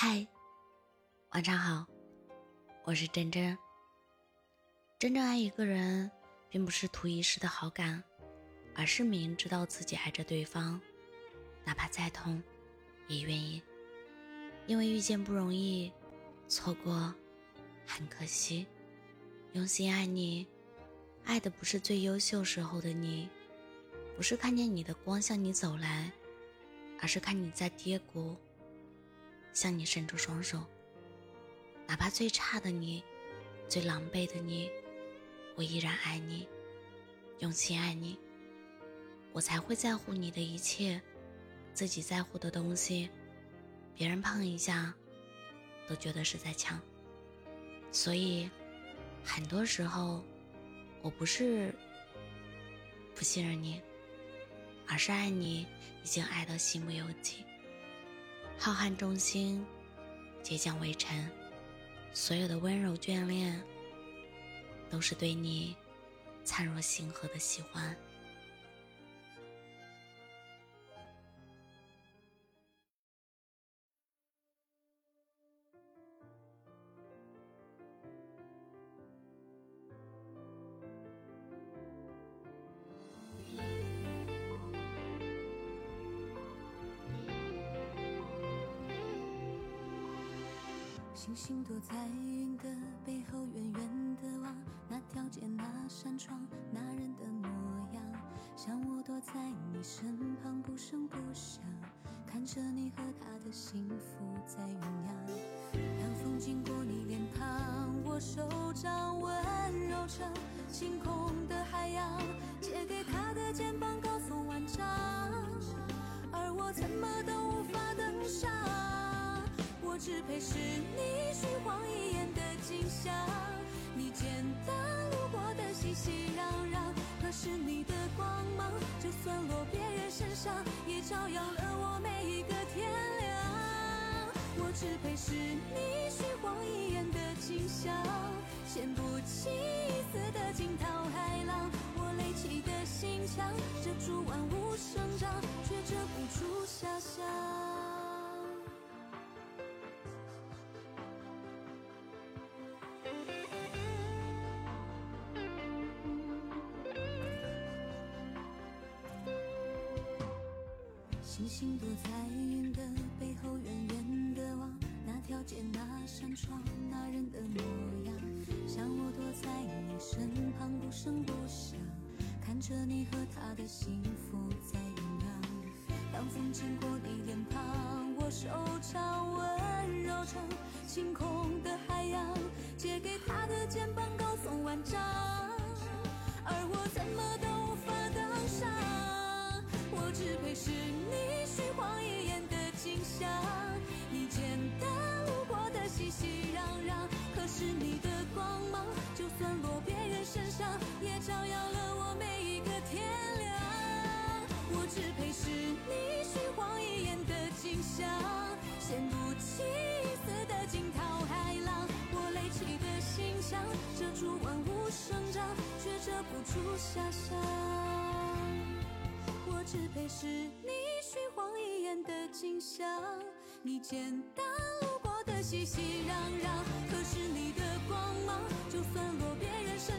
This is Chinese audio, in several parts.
嗨，晚上好，我是真真。真正爱一个人，并不是图一时的好感，而是明知道自己爱着对方，哪怕再痛，也愿意。因为遇见不容易，错过很可惜。用心爱你，爱的不是最优秀时候的你，不是看见你的光向你走来，而是看你在跌谷。向你伸出双手，哪怕最差的你，最狼狈的你，我依然爱你，用心爱你，我才会在乎你的一切，自己在乎的东西，别人碰一下，都觉得是在抢。所以，很多时候，我不是不信任你，而是爱你已经爱到心不由己。浩瀚众星，皆将微尘。所有的温柔眷恋，都是对你灿若星河的喜欢。星星躲在云的背后，远远的望那条街、那扇窗、那人的模样，像我躲在你身旁，不声不响，看着你和他的幸福在酝酿。当风经过你脸庞，我手掌温柔成晴空的海洋，借给他的肩膀高耸万丈，而我怎么都。只配是你虚晃一眼的景象，你简单路过的熙熙攘攘，可是你的光芒，就算落别人身上，也照耀了我每一个天亮。我只配是你虚晃一眼的景象，掀不起一丝的惊涛骇浪，我垒起的心墙，遮住万物生长，却遮不住遐想。星星躲在云的背后，远远的望那条街、那扇窗、那人的模样，像我躲在你身旁，不声不响，看着你和他的幸福在酝酿。当风经过你脸庞，我手掌温柔成晴空的海洋，借给他的肩膀高耸万丈，而我住万物生长，却遮不住遐想。我只配是你虚晃一眼的景象，你简单路过的熙熙攘攘。可是你的光芒，就算落别人身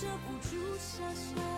遮不住遐想。